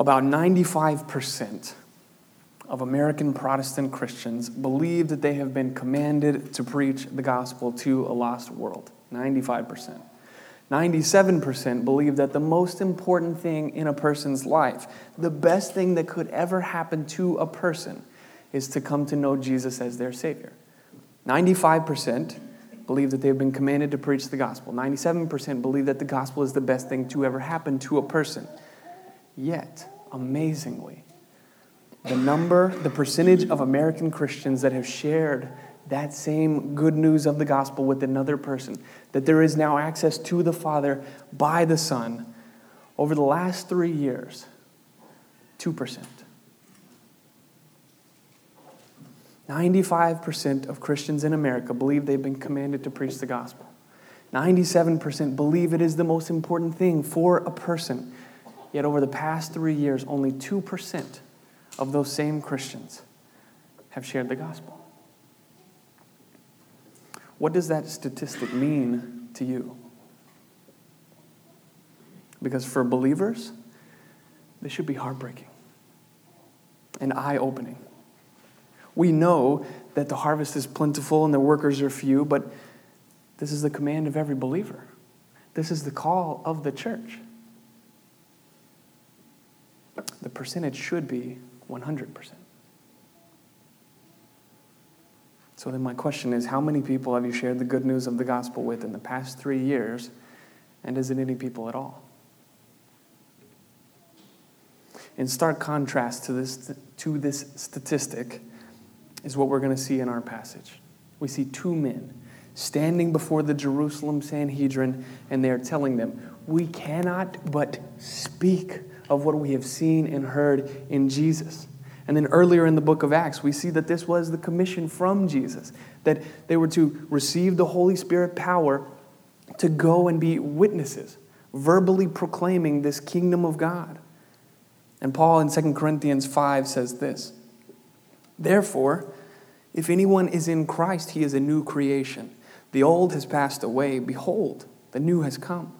About 95% of American Protestant Christians believe that they have been commanded to preach the gospel to a lost world. 95%. 97% believe that the most important thing in a person's life, the best thing that could ever happen to a person, is to come to know Jesus as their Savior. 95% believe that they've been commanded to preach the gospel. 97% believe that the gospel is the best thing to ever happen to a person. Yet, amazingly, the number, the percentage of American Christians that have shared that same good news of the gospel with another person, that there is now access to the Father by the Son, over the last three years, 2%. 95% of Christians in America believe they've been commanded to preach the gospel. 97% believe it is the most important thing for a person. Yet over the past three years, only 2% of those same Christians have shared the gospel. What does that statistic mean to you? Because for believers, this should be heartbreaking and eye opening. We know that the harvest is plentiful and the workers are few, but this is the command of every believer. This is the call of the church. The percentage should be 100%. So then, my question is how many people have you shared the good news of the gospel with in the past three years? And is it any people at all? In stark contrast to this, to this statistic is what we're going to see in our passage. We see two men standing before the Jerusalem Sanhedrin, and they are telling them, We cannot but speak of what we have seen and heard in Jesus. And then earlier in the book of Acts, we see that this was the commission from Jesus, that they were to receive the Holy Spirit power to go and be witnesses, verbally proclaiming this kingdom of God. And Paul in 2 Corinthians 5 says this Therefore, if anyone is in Christ, he is a new creation. The old has passed away. Behold, the new has come.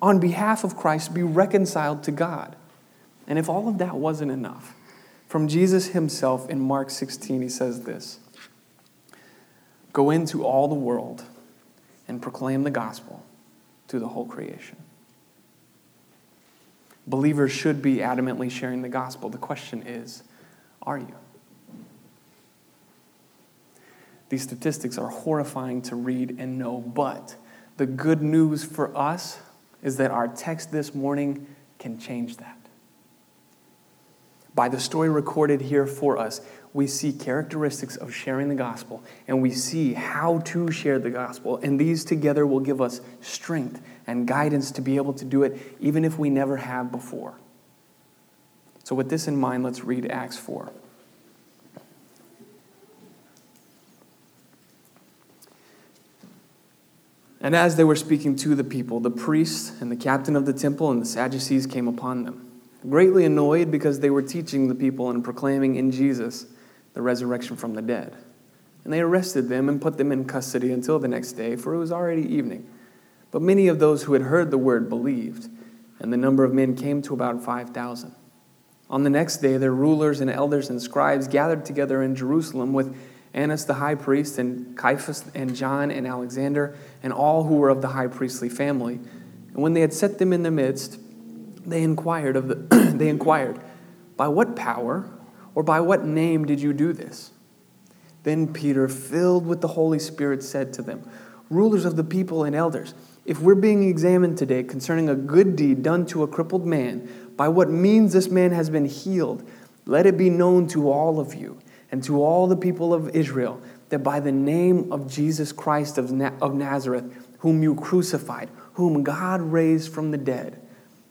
on behalf of Christ, be reconciled to God. And if all of that wasn't enough, from Jesus himself in Mark 16, he says this Go into all the world and proclaim the gospel to the whole creation. Believers should be adamantly sharing the gospel. The question is, are you? These statistics are horrifying to read and know, but the good news for us is that our text this morning can change that. By the story recorded here for us, we see characteristics of sharing the gospel and we see how to share the gospel. And these together will give us strength and guidance to be able to do it even if we never have before. So, with this in mind, let's read Acts 4. And as they were speaking to the people, the priests and the captain of the temple and the Sadducees came upon them, greatly annoyed because they were teaching the people and proclaiming in Jesus the resurrection from the dead. And they arrested them and put them in custody until the next day, for it was already evening. But many of those who had heard the word believed, and the number of men came to about 5,000. On the next day, their rulers and elders and scribes gathered together in Jerusalem with Annas the high priest, and Caiaphas, and John, and Alexander, and all who were of the high priestly family. And when they had set them in the midst, they inquired of the they inquired, By what power or by what name did you do this? Then Peter, filled with the Holy Spirit, said to them, Rulers of the people and elders, if we're being examined today concerning a good deed done to a crippled man, by what means this man has been healed, let it be known to all of you and to all the people of Israel that by the name of Jesus Christ of, of Nazareth, whom you crucified, whom God raised from the dead,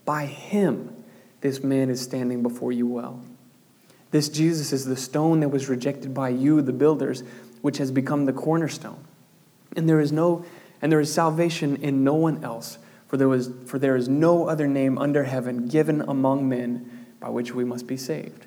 by him this man is standing before you well. This Jesus is the stone that was rejected by you, the builders, which has become the cornerstone. And there is no and there is salvation in no one else, for there, was, for there is no other name under heaven given among men by which we must be saved.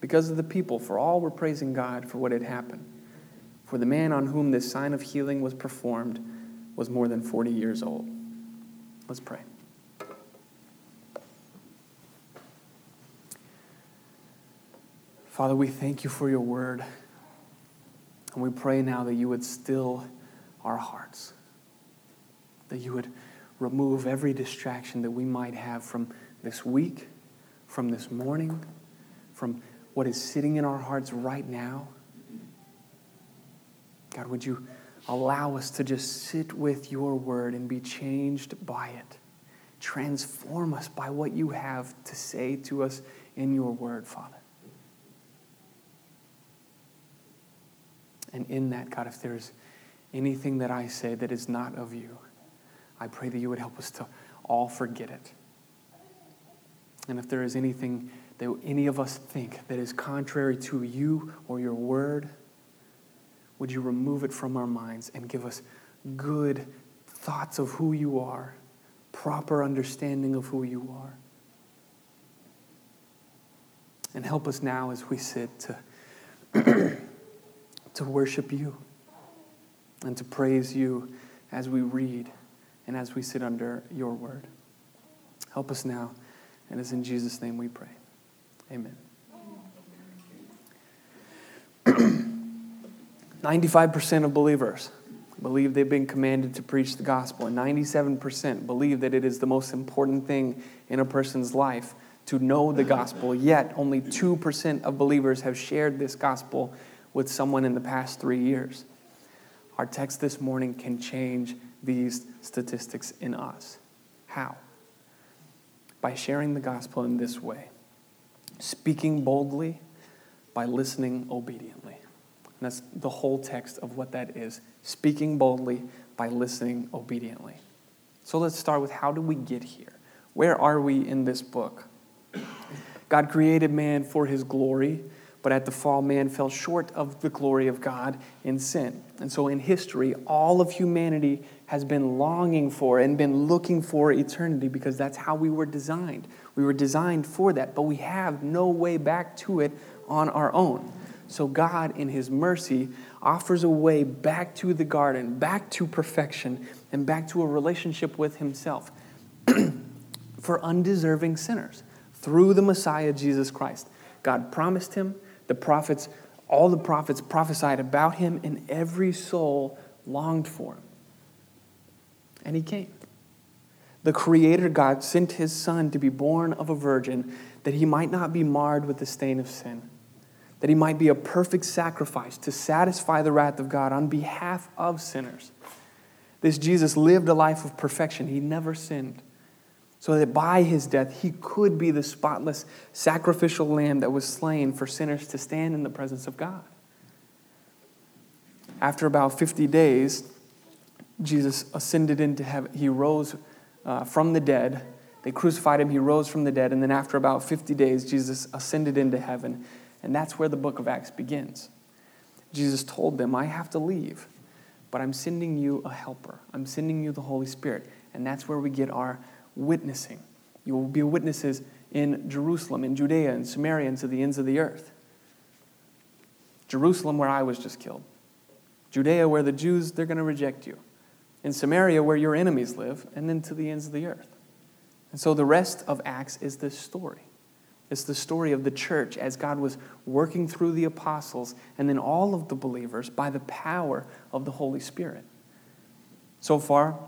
Because of the people, for all were praising God for what had happened. For the man on whom this sign of healing was performed was more than 40 years old. Let's pray. Father, we thank you for your word. And we pray now that you would still our hearts, that you would remove every distraction that we might have from this week, from this morning, from what is sitting in our hearts right now. God, would you allow us to just sit with your word and be changed by it? Transform us by what you have to say to us in your word, Father. And in that, God, if there's anything that I say that is not of you, I pray that you would help us to all forget it. And if there is anything that any of us think that is contrary to you or your word, would you remove it from our minds and give us good thoughts of who you are, proper understanding of who you are? And help us now as we sit to, to worship you and to praise you as we read and as we sit under your word. Help us now, and it's in Jesus' name we pray. Amen. 95% of believers believe they've been commanded to preach the gospel, and 97% believe that it is the most important thing in a person's life to know the gospel. Yet, only 2% of believers have shared this gospel with someone in the past three years. Our text this morning can change these statistics in us. How? By sharing the gospel in this way speaking boldly by listening obediently. And that's the whole text of what that is speaking boldly by listening obediently. So let's start with how do we get here? Where are we in this book? God created man for his glory, but at the fall, man fell short of the glory of God in sin. And so in history, all of humanity has been longing for and been looking for eternity because that's how we were designed. We were designed for that, but we have no way back to it on our own. So God, in His mercy, offers a way back to the garden, back to perfection, and back to a relationship with Himself for undeserving sinners through the Messiah, Jesus Christ. God promised Him, the prophets, all the prophets prophesied about Him, and every soul longed for Him and he came. The Creator God sent his Son to be born of a virgin that he might not be marred with the stain of sin, that he might be a perfect sacrifice to satisfy the wrath of God on behalf of sinners. This Jesus lived a life of perfection. He never sinned. So that by his death, he could be the spotless sacrificial lamb that was slain for sinners to stand in the presence of God. After about 50 days, Jesus ascended into heaven. He rose uh, from the dead. They crucified him. He rose from the dead. And then, after about 50 days, Jesus ascended into heaven. And that's where the book of Acts begins. Jesus told them, I have to leave, but I'm sending you a helper. I'm sending you the Holy Spirit. And that's where we get our witnessing. You will be witnesses in Jerusalem, in Judea, and Samaria, and to the ends of the earth. Jerusalem, where I was just killed. Judea, where the Jews, they're going to reject you. In Samaria, where your enemies live, and then to the ends of the earth. And so the rest of Acts is this story. It's the story of the church as God was working through the apostles and then all of the believers by the power of the Holy Spirit. So far,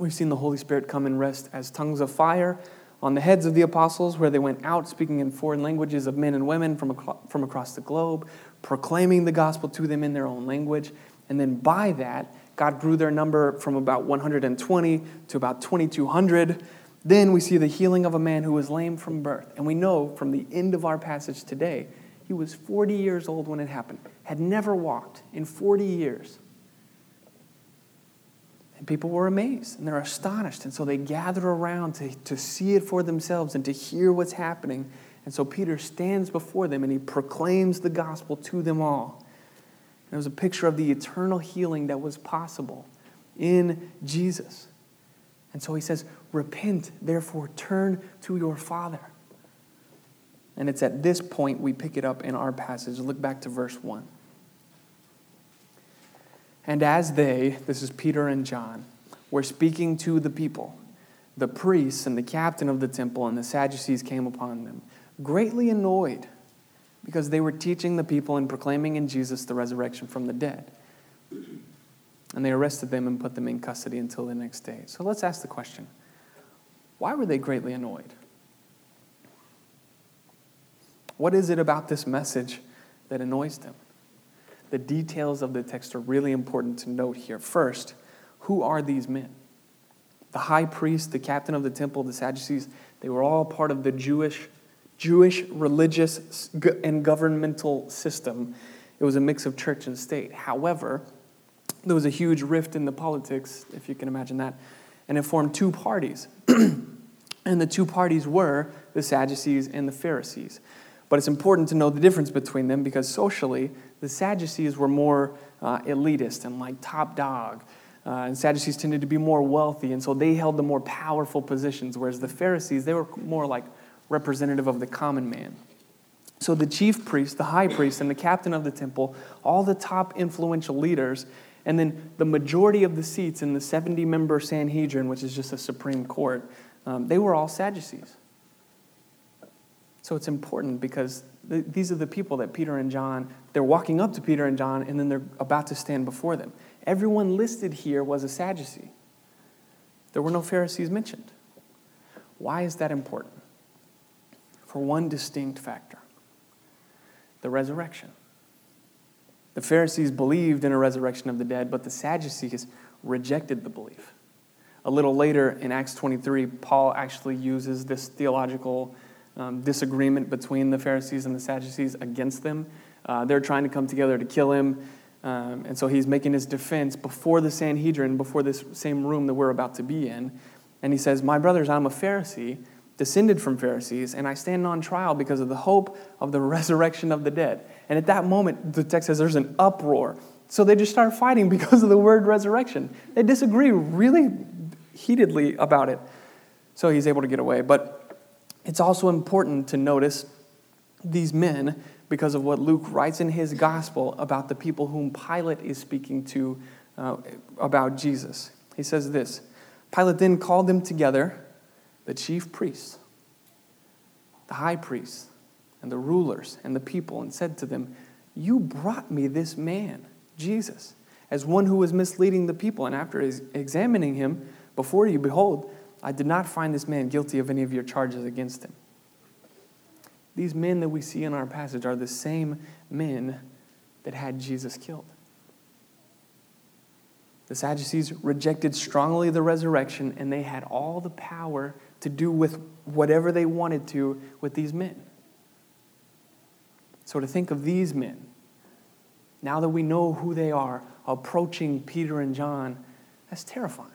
we've seen the Holy Spirit come and rest as tongues of fire on the heads of the apostles, where they went out speaking in foreign languages of men and women from, from across the globe, proclaiming the gospel to them in their own language. And then by that, God grew their number from about 120 to about 2,200. Then we see the healing of a man who was lame from birth. And we know from the end of our passage today, he was 40 years old when it happened, had never walked in 40 years. And people were amazed and they're astonished. And so they gather around to, to see it for themselves and to hear what's happening. And so Peter stands before them and he proclaims the gospel to them all. It was a picture of the eternal healing that was possible in Jesus. And so he says, Repent, therefore, turn to your Father. And it's at this point we pick it up in our passage. Look back to verse 1. And as they, this is Peter and John, were speaking to the people, the priests and the captain of the temple and the Sadducees came upon them, greatly annoyed because they were teaching the people and proclaiming in Jesus the resurrection from the dead. And they arrested them and put them in custody until the next day. So let's ask the question why were they greatly annoyed? What is it about this message that annoys them? the details of the text are really important to note here. First, who are these men? The high priest, the captain of the temple, the Sadducees, they were all part of the Jewish, Jewish religious and governmental system. It was a mix of church and state. However, there was a huge rift in the politics, if you can imagine that, and it formed two parties. and the two parties were the Sadducees and the Pharisees. But it's important to know the difference between them because socially, the Sadducees were more uh, elitist and like top dog. Uh, and Sadducees tended to be more wealthy, and so they held the more powerful positions, whereas the Pharisees, they were more like representative of the common man. So the chief priest, the high priest, and the captain of the temple, all the top influential leaders, and then the majority of the seats in the 70 member Sanhedrin, which is just a Supreme Court, um, they were all Sadducees. So it's important because th- these are the people that Peter and John, they're walking up to Peter and John, and then they're about to stand before them. Everyone listed here was a Sadducee. There were no Pharisees mentioned. Why is that important? For one distinct factor the resurrection. The Pharisees believed in a resurrection of the dead, but the Sadducees rejected the belief. A little later in Acts 23, Paul actually uses this theological um, disagreement between the Pharisees and the Sadducees against them. Uh, they're trying to come together to kill him. Um, and so he's making his defense before the Sanhedrin, before this same room that we're about to be in. And he says, My brothers, I'm a Pharisee, descended from Pharisees, and I stand on trial because of the hope of the resurrection of the dead. And at that moment, the text says there's an uproar. So they just start fighting because of the word resurrection. They disagree really heatedly about it. So he's able to get away. But it's also important to notice these men because of what Luke writes in his gospel about the people whom Pilate is speaking to uh, about Jesus. He says this Pilate then called them together, the chief priests, the high priests, and the rulers and the people, and said to them, You brought me this man, Jesus, as one who was misleading the people. And after examining him before you, behold, I did not find this man guilty of any of your charges against him. These men that we see in our passage are the same men that had Jesus killed. The Sadducees rejected strongly the resurrection, and they had all the power to do with whatever they wanted to with these men. So, to think of these men, now that we know who they are, approaching Peter and John, that's terrifying.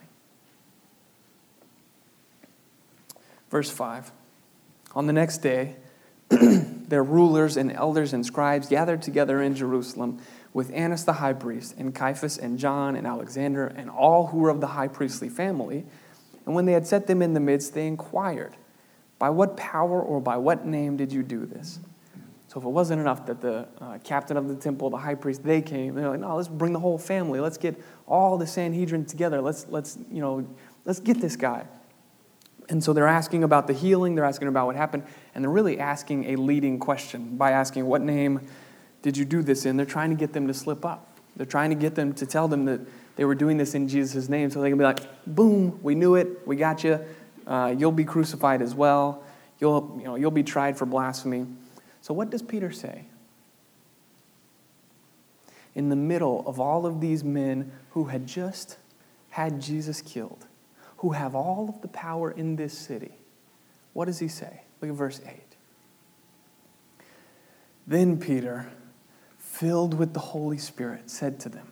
Verse 5 On the next day, their rulers and elders and scribes gathered together in Jerusalem with Annas the high priest, and Caiaphas, and John, and Alexander, and all who were of the high priestly family. And when they had set them in the midst, they inquired, By what power or by what name did you do this? So if it wasn't enough that the uh, captain of the temple, the high priest, they came, they're like, no, let's bring the whole family. Let's get all the Sanhedrin together. Let's, let's, you know, let's get this guy. And so they're asking about the healing, they're asking about what happened, and they're really asking a leading question by asking, What name did you do this in? They're trying to get them to slip up. They're trying to get them to tell them that they were doing this in Jesus' name so they can be like, Boom, we knew it, we got you. Uh, you'll be crucified as well. You'll, you know, you'll be tried for blasphemy. So, what does Peter say? In the middle of all of these men who had just had Jesus killed, who have all of the power in this city, what does he say? Look at verse 8. Then Peter, filled with the Holy Spirit, said to them,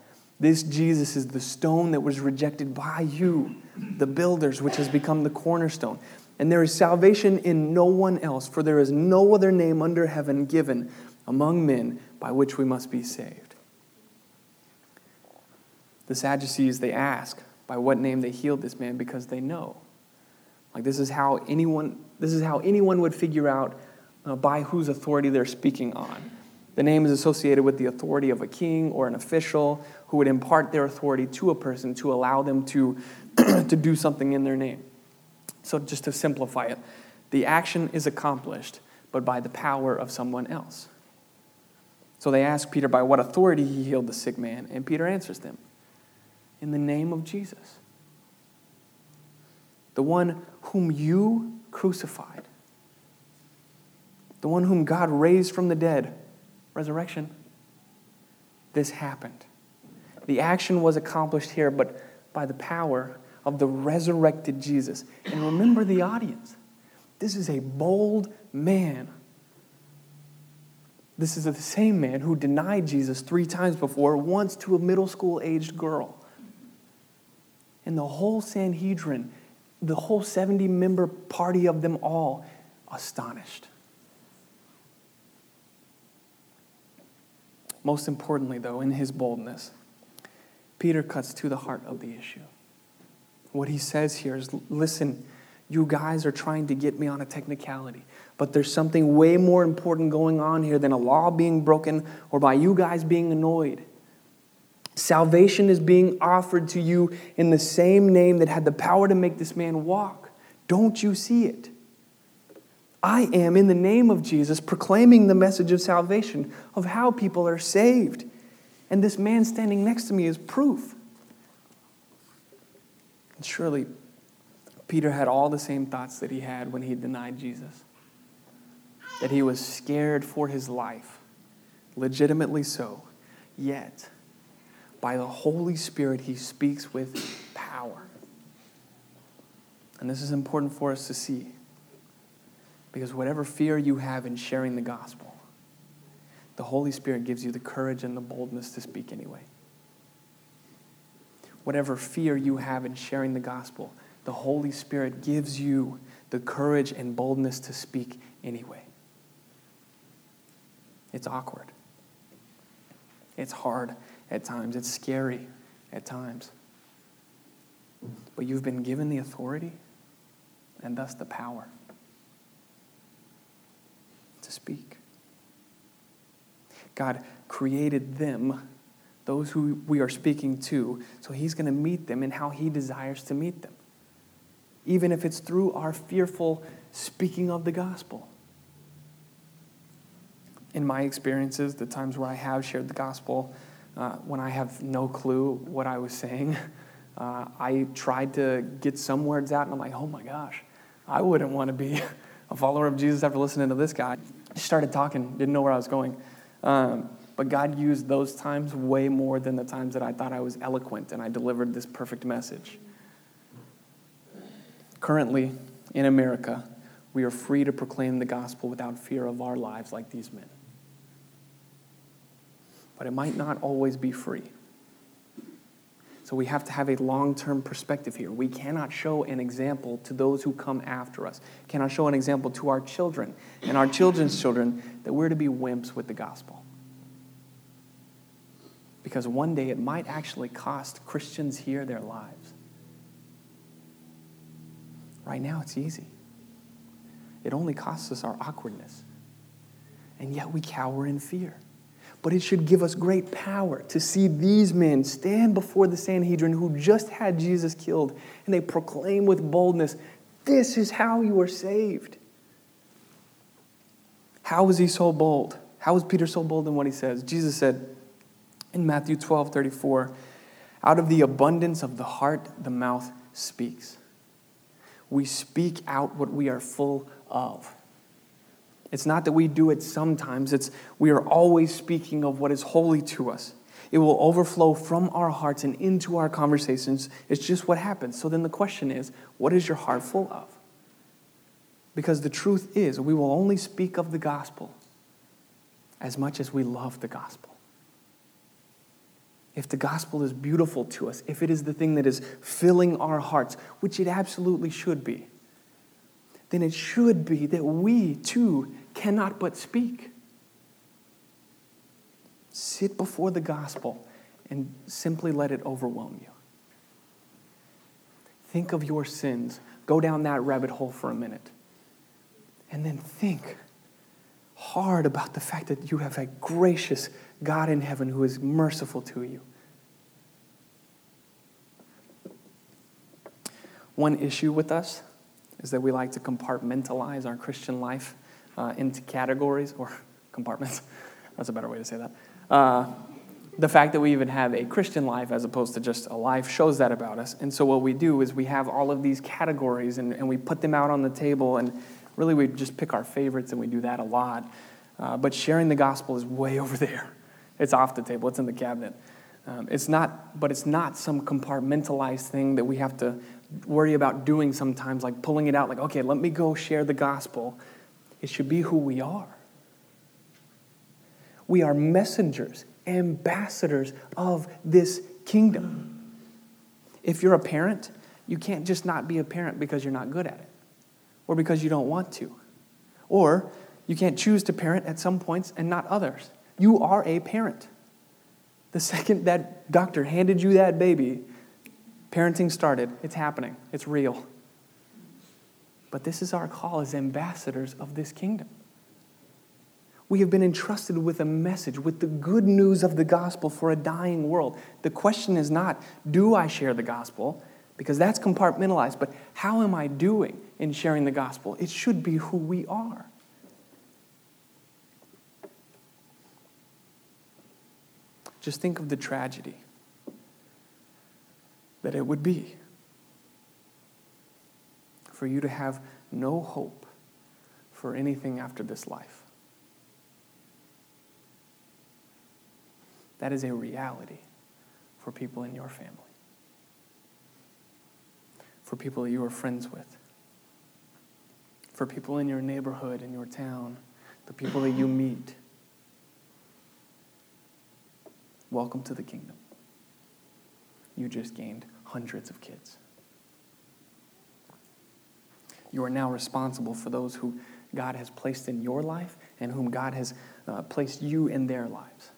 This Jesus is the stone that was rejected by you, the builders, which has become the cornerstone. And there is salvation in no one else, for there is no other name under heaven given among men by which we must be saved. The Sadducees, they ask by what name they healed this man because they know. Like this is how anyone, this is how anyone would figure out uh, by whose authority they're speaking on. The name is associated with the authority of a king or an official who would impart their authority to a person to allow them to, to do something in their name. So, just to simplify it, the action is accomplished, but by the power of someone else. So they ask Peter by what authority he healed the sick man, and Peter answers them in the name of Jesus, the one whom you crucified, the one whom God raised from the dead, resurrection. This happened. The action was accomplished here, but by the power of the resurrected Jesus. And remember the audience. This is a bold man. This is the same man who denied Jesus three times before, once to a middle school aged girl. And the whole Sanhedrin, the whole 70 member party of them all, astonished. Most importantly, though, in his boldness, Peter cuts to the heart of the issue. What he says here is listen, you guys are trying to get me on a technicality, but there's something way more important going on here than a law being broken or by you guys being annoyed. Salvation is being offered to you in the same name that had the power to make this man walk. Don't you see it? I am, in the name of Jesus, proclaiming the message of salvation, of how people are saved. And this man standing next to me is proof. And surely Peter had all the same thoughts that he had when he denied Jesus that he was scared for his life, legitimately so. Yet, by the Holy Spirit, he speaks with power. And this is important for us to see because whatever fear you have in sharing the gospel, the Holy Spirit gives you the courage and the boldness to speak anyway whatever fear you have in sharing the gospel, the Holy Spirit gives you the courage and boldness to speak anyway. It's awkward. It's hard at times. It's scary at times. But you've been given the authority and thus the power to speak. God created them those who we are speaking to. So he's going to meet them in how he desires to meet them, even if it's through our fearful speaking of the gospel. In my experiences, the times where I have shared the gospel, uh, when I have no clue what I was saying, uh, I tried to get some words out, and I'm like, oh my gosh, I wouldn't want to be a follower of Jesus after listening to this guy. I started talking, didn't know where I was going. Um, but God used those times way more than the times that I thought I was eloquent and I delivered this perfect message. Currently, in America, we are free to proclaim the gospel without fear of our lives like these men. but it might not always be free. So we have to have a long term perspective here. We cannot show an example to those who come after us, cannot show an example to our children and our children's children that we're to be wimps with the gospel. Because one day it might actually cost Christians here their lives. Right now it's easy, it only costs us our awkwardness. And yet we cower in fear. But it should give us great power to see these men stand before the Sanhedrin who just had Jesus killed, and they proclaim with boldness, This is how you are saved. How was he so bold? How was Peter so bold in what he says? Jesus said in Matthew 12 34, Out of the abundance of the heart, the mouth speaks. We speak out what we are full of. It's not that we do it sometimes, it's we are always speaking of what is holy to us. It will overflow from our hearts and into our conversations. It's just what happens. So then the question is what is your heart full of? Because the truth is, we will only speak of the gospel as much as we love the gospel. If the gospel is beautiful to us, if it is the thing that is filling our hearts, which it absolutely should be, then it should be that we too cannot but speak. Sit before the gospel and simply let it overwhelm you. Think of your sins. Go down that rabbit hole for a minute. And then think hard about the fact that you have a gracious God in heaven who is merciful to you. One issue with us is that we like to compartmentalize our Christian life uh, into categories or compartments. That's a better way to say that. Uh, the fact that we even have a Christian life as opposed to just a life shows that about us. And so, what we do is we have all of these categories and, and we put them out on the table, and really we just pick our favorites, and we do that a lot. Uh, but sharing the gospel is way over there. It's off the table, it's in the cabinet. Um, it's not, but it's not some compartmentalized thing that we have to worry about doing sometimes, like pulling it out, like, okay, let me go share the gospel. It should be who we are. We are messengers, ambassadors of this kingdom. If you're a parent, you can't just not be a parent because you're not good at it or because you don't want to. Or you can't choose to parent at some points and not others. You are a parent. The second that doctor handed you that baby, parenting started. It's happening, it's real. But this is our call as ambassadors of this kingdom. We have been entrusted with a message, with the good news of the gospel for a dying world. The question is not, do I share the gospel? Because that's compartmentalized, but how am I doing in sharing the gospel? It should be who we are. Just think of the tragedy that it would be for you to have no hope for anything after this life. That is a reality for people in your family, for people that you are friends with, for people in your neighborhood, in your town, the people that you meet. Welcome to the kingdom. You just gained hundreds of kids. You are now responsible for those who God has placed in your life and whom God has uh, placed you in their lives.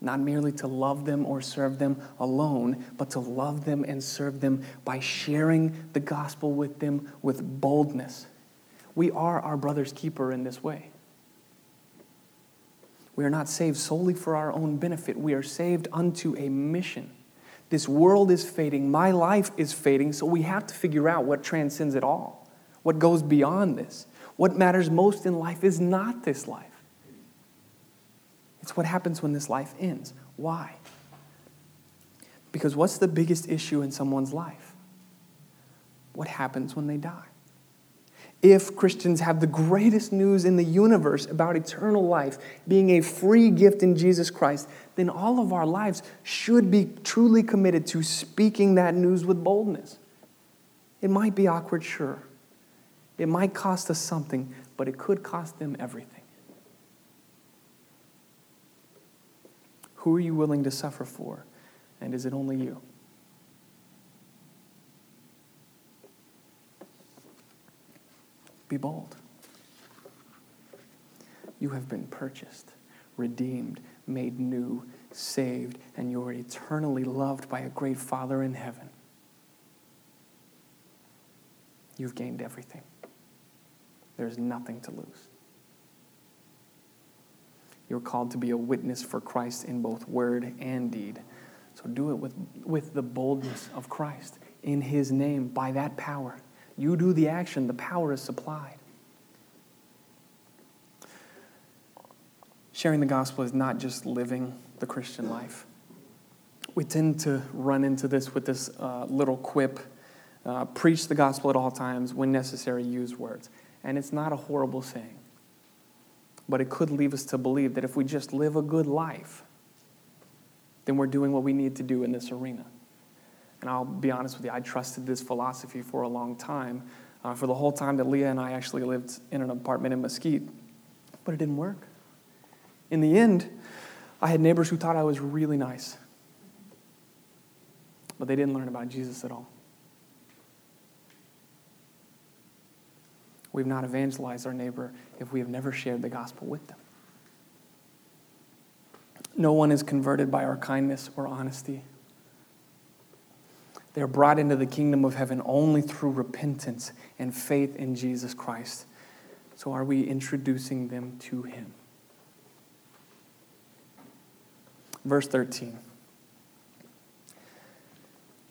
Not merely to love them or serve them alone, but to love them and serve them by sharing the gospel with them with boldness. We are our brother's keeper in this way. We are not saved solely for our own benefit, we are saved unto a mission. This world is fading. My life is fading. So we have to figure out what transcends it all, what goes beyond this. What matters most in life is not this life, it's what happens when this life ends. Why? Because what's the biggest issue in someone's life? What happens when they die? If Christians have the greatest news in the universe about eternal life being a free gift in Jesus Christ, then all of our lives should be truly committed to speaking that news with boldness. It might be awkward, sure. It might cost us something, but it could cost them everything. Who are you willing to suffer for? And is it only you? Be bold. You have been purchased, redeemed, made new, saved, and you are eternally loved by a great Father in heaven. You've gained everything. There's nothing to lose. You're called to be a witness for Christ in both word and deed. So do it with, with the boldness of Christ in His name by that power. You do the action, the power is supplied. Sharing the gospel is not just living the Christian life. We tend to run into this with this uh, little quip uh, preach the gospel at all times, when necessary, use words. And it's not a horrible saying. But it could leave us to believe that if we just live a good life, then we're doing what we need to do in this arena. And I'll be honest with you, I trusted this philosophy for a long time, uh, for the whole time that Leah and I actually lived in an apartment in Mesquite. But it didn't work. In the end, I had neighbors who thought I was really nice, but they didn't learn about Jesus at all. We've not evangelized our neighbor if we have never shared the gospel with them. No one is converted by our kindness or honesty. They are brought into the kingdom of heaven only through repentance and faith in Jesus Christ. So, are we introducing them to Him? Verse 13.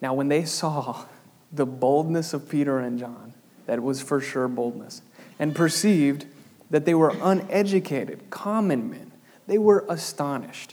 Now, when they saw the boldness of Peter and John, that was for sure boldness, and perceived that they were uneducated, common men. They were astonished,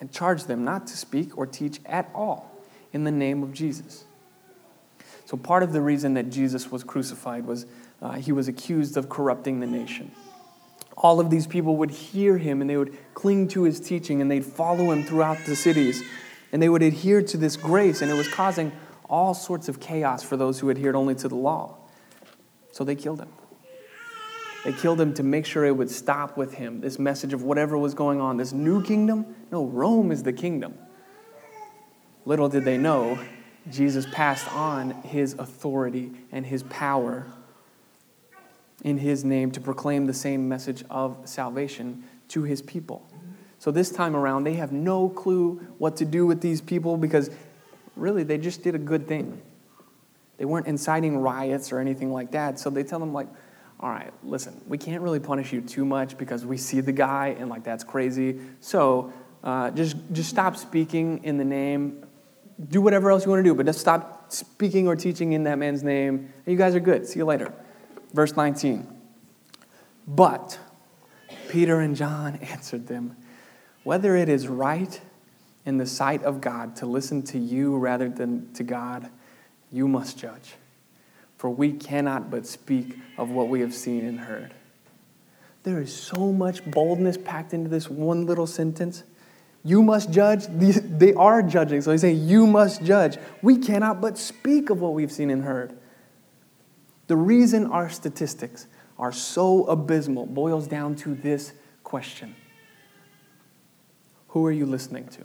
and charged them not to speak or teach at all in the name of Jesus. So, part of the reason that Jesus was crucified was uh, he was accused of corrupting the nation. All of these people would hear him and they would cling to his teaching and they'd follow him throughout the cities and they would adhere to this grace, and it was causing all sorts of chaos for those who adhered only to the law. So they killed him. They killed him to make sure it would stop with him, this message of whatever was going on, this new kingdom. No, Rome is the kingdom. Little did they know, Jesus passed on his authority and his power in his name to proclaim the same message of salvation to his people. So this time around, they have no clue what to do with these people because really they just did a good thing. They weren't inciting riots or anything like that. So they tell them, like, all right, listen, we can't really punish you too much because we see the guy and like that's crazy. So uh, just just stop speaking in the name. Do whatever else you want to do, but just stop speaking or teaching in that man's name. And you guys are good. See you later. Verse 19. But Peter and John answered them, whether it is right in the sight of God to listen to you rather than to God, you must judge for we cannot but speak of what we have seen and heard. There is so much boldness packed into this one little sentence. You must judge. They are judging. So he's saying, You must judge. We cannot but speak of what we've seen and heard. The reason our statistics are so abysmal boils down to this question Who are you listening to?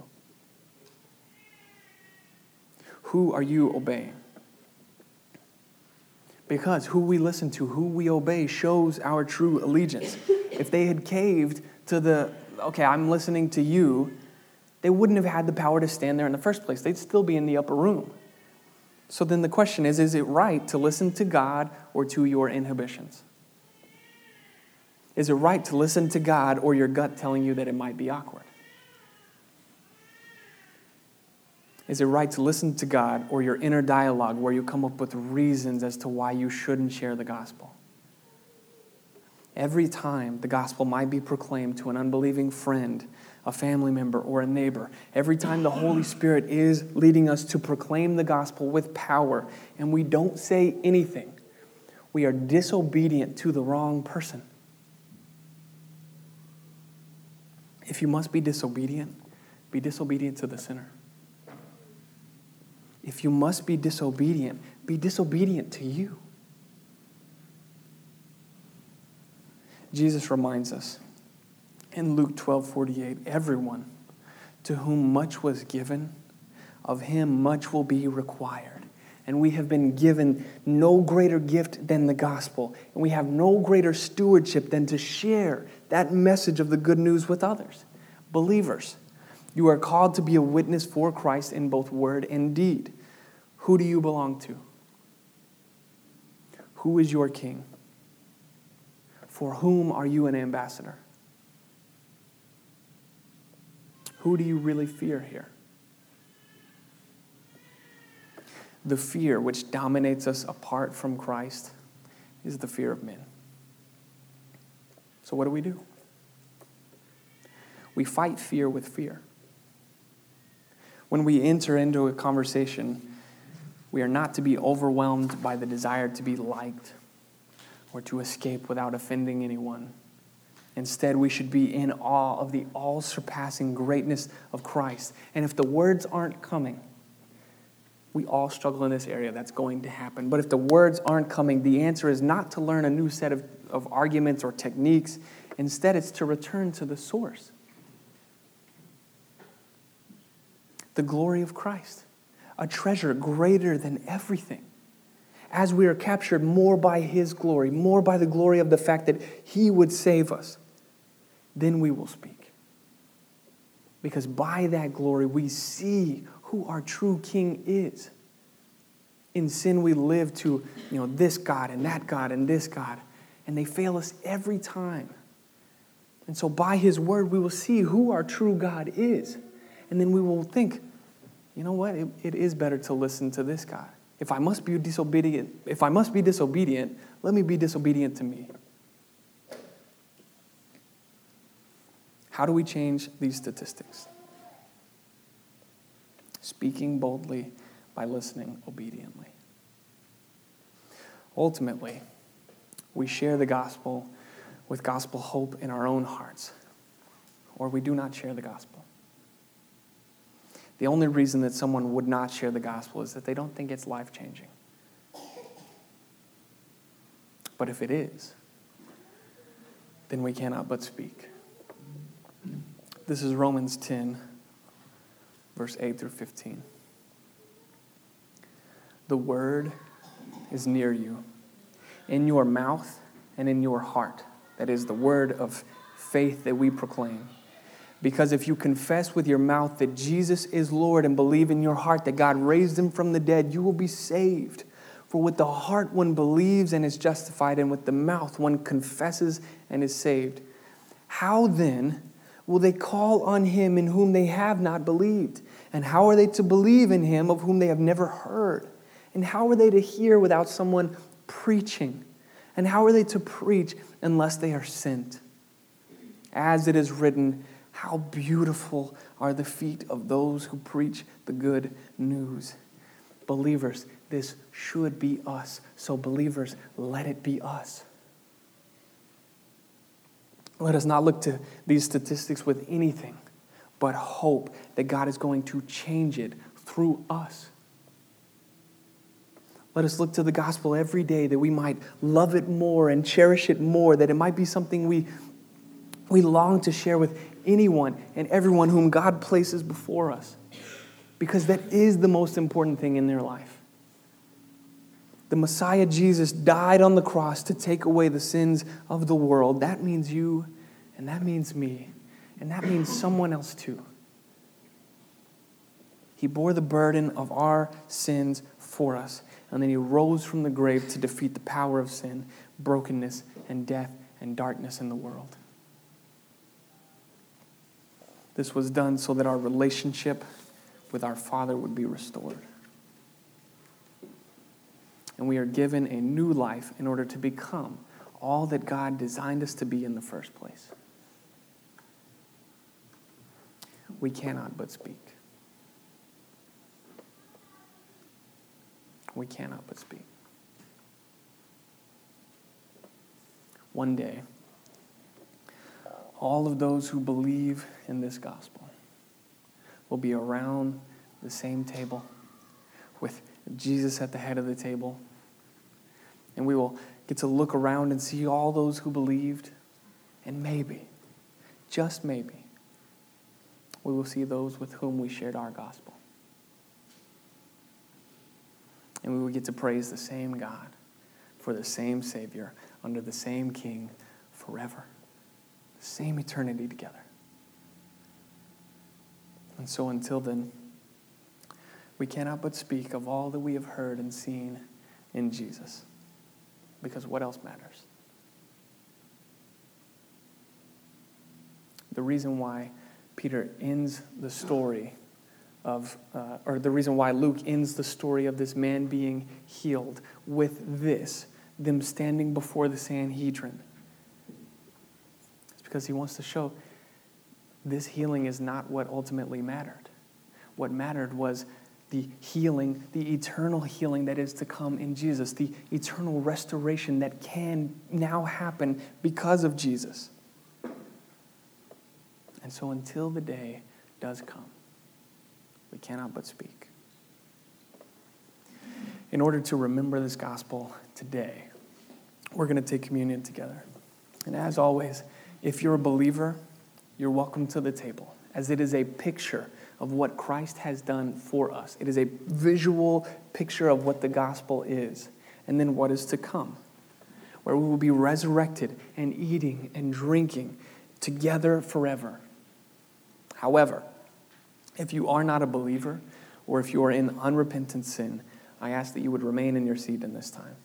Who are you obeying? Because who we listen to, who we obey, shows our true allegiance. If they had caved to the, okay, I'm listening to you, they wouldn't have had the power to stand there in the first place. They'd still be in the upper room. So then the question is is it right to listen to God or to your inhibitions? Is it right to listen to God or your gut telling you that it might be awkward? Is it right to listen to God or your inner dialogue where you come up with reasons as to why you shouldn't share the gospel? Every time the gospel might be proclaimed to an unbelieving friend, a family member, or a neighbor. Every time the Holy Spirit is leading us to proclaim the gospel with power and we don't say anything, we are disobedient to the wrong person. If you must be disobedient, be disobedient to the sinner. If you must be disobedient, be disobedient to you. Jesus reminds us in Luke 12 48, everyone to whom much was given, of him much will be required. And we have been given no greater gift than the gospel. And we have no greater stewardship than to share that message of the good news with others. Believers, you are called to be a witness for Christ in both word and deed. Who do you belong to? Who is your king? For whom are you an ambassador? Who do you really fear here? The fear which dominates us apart from Christ is the fear of men. So, what do we do? We fight fear with fear. When we enter into a conversation, we are not to be overwhelmed by the desire to be liked or to escape without offending anyone. Instead, we should be in awe of the all surpassing greatness of Christ. And if the words aren't coming, we all struggle in this area. That's going to happen. But if the words aren't coming, the answer is not to learn a new set of, of arguments or techniques. Instead, it's to return to the source the glory of Christ, a treasure greater than everything as we are captured more by His glory, more by the glory of the fact that He would save us, then we will speak. Because by that glory, we see who our true King is. In sin, we live to, you know, this God and that God and this God, and they fail us every time. And so, by His word, we will see who our true God is. And then we will think, you know what? It, it is better to listen to this guy. If I must be disobedient, if I must be disobedient, let me be disobedient to me. How do we change these statistics? Speaking boldly by listening obediently. Ultimately, we share the gospel with gospel hope in our own hearts, or we do not share the gospel. The only reason that someone would not share the gospel is that they don't think it's life changing. But if it is, then we cannot but speak. This is Romans 10, verse 8 through 15. The word is near you, in your mouth and in your heart. That is the word of faith that we proclaim. Because if you confess with your mouth that Jesus is Lord and believe in your heart that God raised him from the dead, you will be saved. For with the heart one believes and is justified, and with the mouth one confesses and is saved. How then will they call on him in whom they have not believed? And how are they to believe in him of whom they have never heard? And how are they to hear without someone preaching? And how are they to preach unless they are sent? As it is written, how beautiful are the feet of those who preach the good news. Believers, this should be us. So, believers, let it be us. Let us not look to these statistics with anything but hope that God is going to change it through us. Let us look to the gospel every day that we might love it more and cherish it more, that it might be something we, we long to share with anyone and everyone whom God places before us. Because that is the most important thing in their life. The Messiah Jesus died on the cross to take away the sins of the world. That means you, and that means me, and that means someone else too. He bore the burden of our sins for us, and then he rose from the grave to defeat the power of sin, brokenness, and death and darkness in the world. This was done so that our relationship with our Father would be restored. And we are given a new life in order to become all that God designed us to be in the first place. we cannot but speak. We cannot but speak. One day, all of those who believe in this gospel will be around the same table with Jesus at the head of the table. And we will get to look around and see all those who believed. And maybe, just maybe, we will see those with whom we shared our gospel. And we will get to praise the same God for the same Savior under the same King forever. The same eternity together. And so until then, we cannot but speak of all that we have heard and seen in Jesus. Because what else matters? The reason why Peter ends the story of, uh, or the reason why Luke ends the story of this man being healed with this, them standing before the Sanhedrin. It's because he wants to show this healing is not what ultimately mattered. What mattered was the healing, the eternal healing that is to come in Jesus, the eternal restoration that can now happen because of Jesus. And so until the day does come, we cannot but speak. In order to remember this gospel today, we're going to take communion together. And as always, if you're a believer, you're welcome to the table, as it is a picture of what Christ has done for us. It is a visual picture of what the gospel is, and then what is to come, where we will be resurrected and eating and drinking together forever. However, if you are not a believer, or if you are in unrepentant sin, I ask that you would remain in your seat in this time.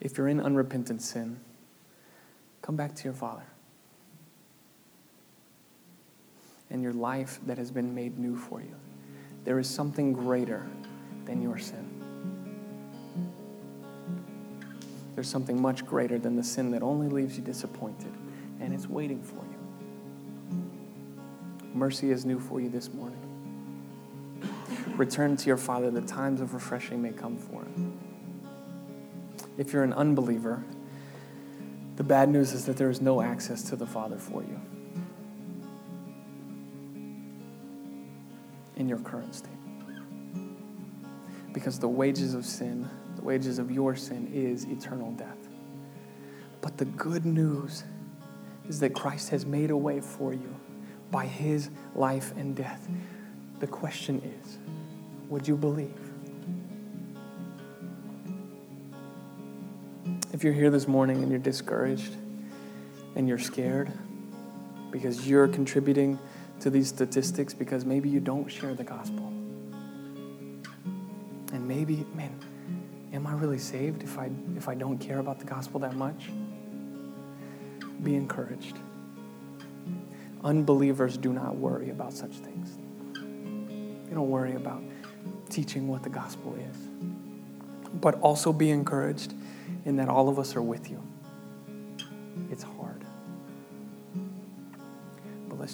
If you're in unrepentant sin, come back to your Father. And your life that has been made new for you. There is something greater than your sin. There's something much greater than the sin that only leaves you disappointed, and it's waiting for you. Mercy is new for you this morning. Return to your Father that times of refreshing may come for him. If you're an unbeliever, the bad news is that there is no access to the Father for you. In your current state. Because the wages of sin, the wages of your sin, is eternal death. But the good news is that Christ has made a way for you by his life and death. The question is would you believe? If you're here this morning and you're discouraged and you're scared because you're contributing to these statistics because maybe you don't share the gospel. And maybe, man, am I really saved if I if I don't care about the gospel that much? Be encouraged. Unbelievers do not worry about such things. They don't worry about teaching what the gospel is. But also be encouraged in that all of us are with you.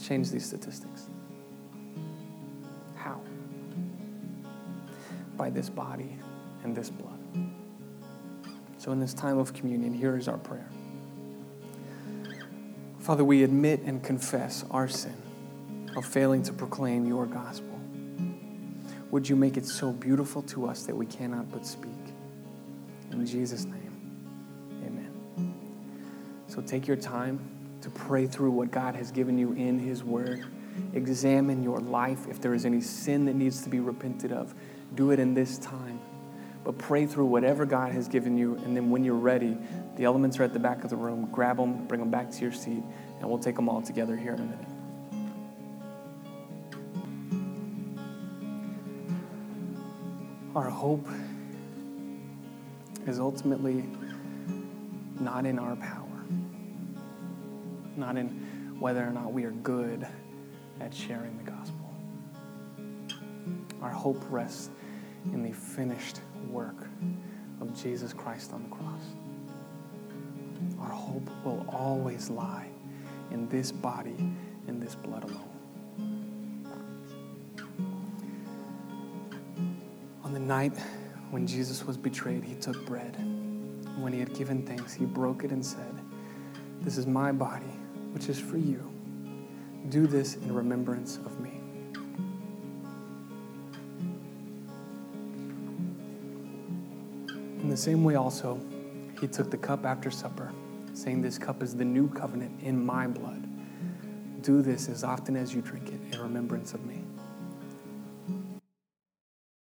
Change these statistics. How? By this body and this blood. So, in this time of communion, here is our prayer. Father, we admit and confess our sin of failing to proclaim your gospel. Would you make it so beautiful to us that we cannot but speak? In Jesus' name, amen. So take your time to pray through what God has given you in His Word. Examine your life. If there is any sin that needs to be repented of, do it in this time. But pray through whatever God has given you, and then when you're ready, the elements are at the back of the room. Grab them, bring them back to your seat, and we'll take them all together here in a minute. Our hope is ultimately not in our power not in whether or not we are good at sharing the gospel. Our hope rests in the finished work of Jesus Christ on the cross. Our hope will always lie in this body in this blood alone. On the night when Jesus was betrayed, he took bread. When he had given thanks, he broke it and said, This is my body, which is for you. Do this in remembrance of me. In the same way, also, he took the cup after supper, saying, This cup is the new covenant in my blood. Do this as often as you drink it in remembrance of me.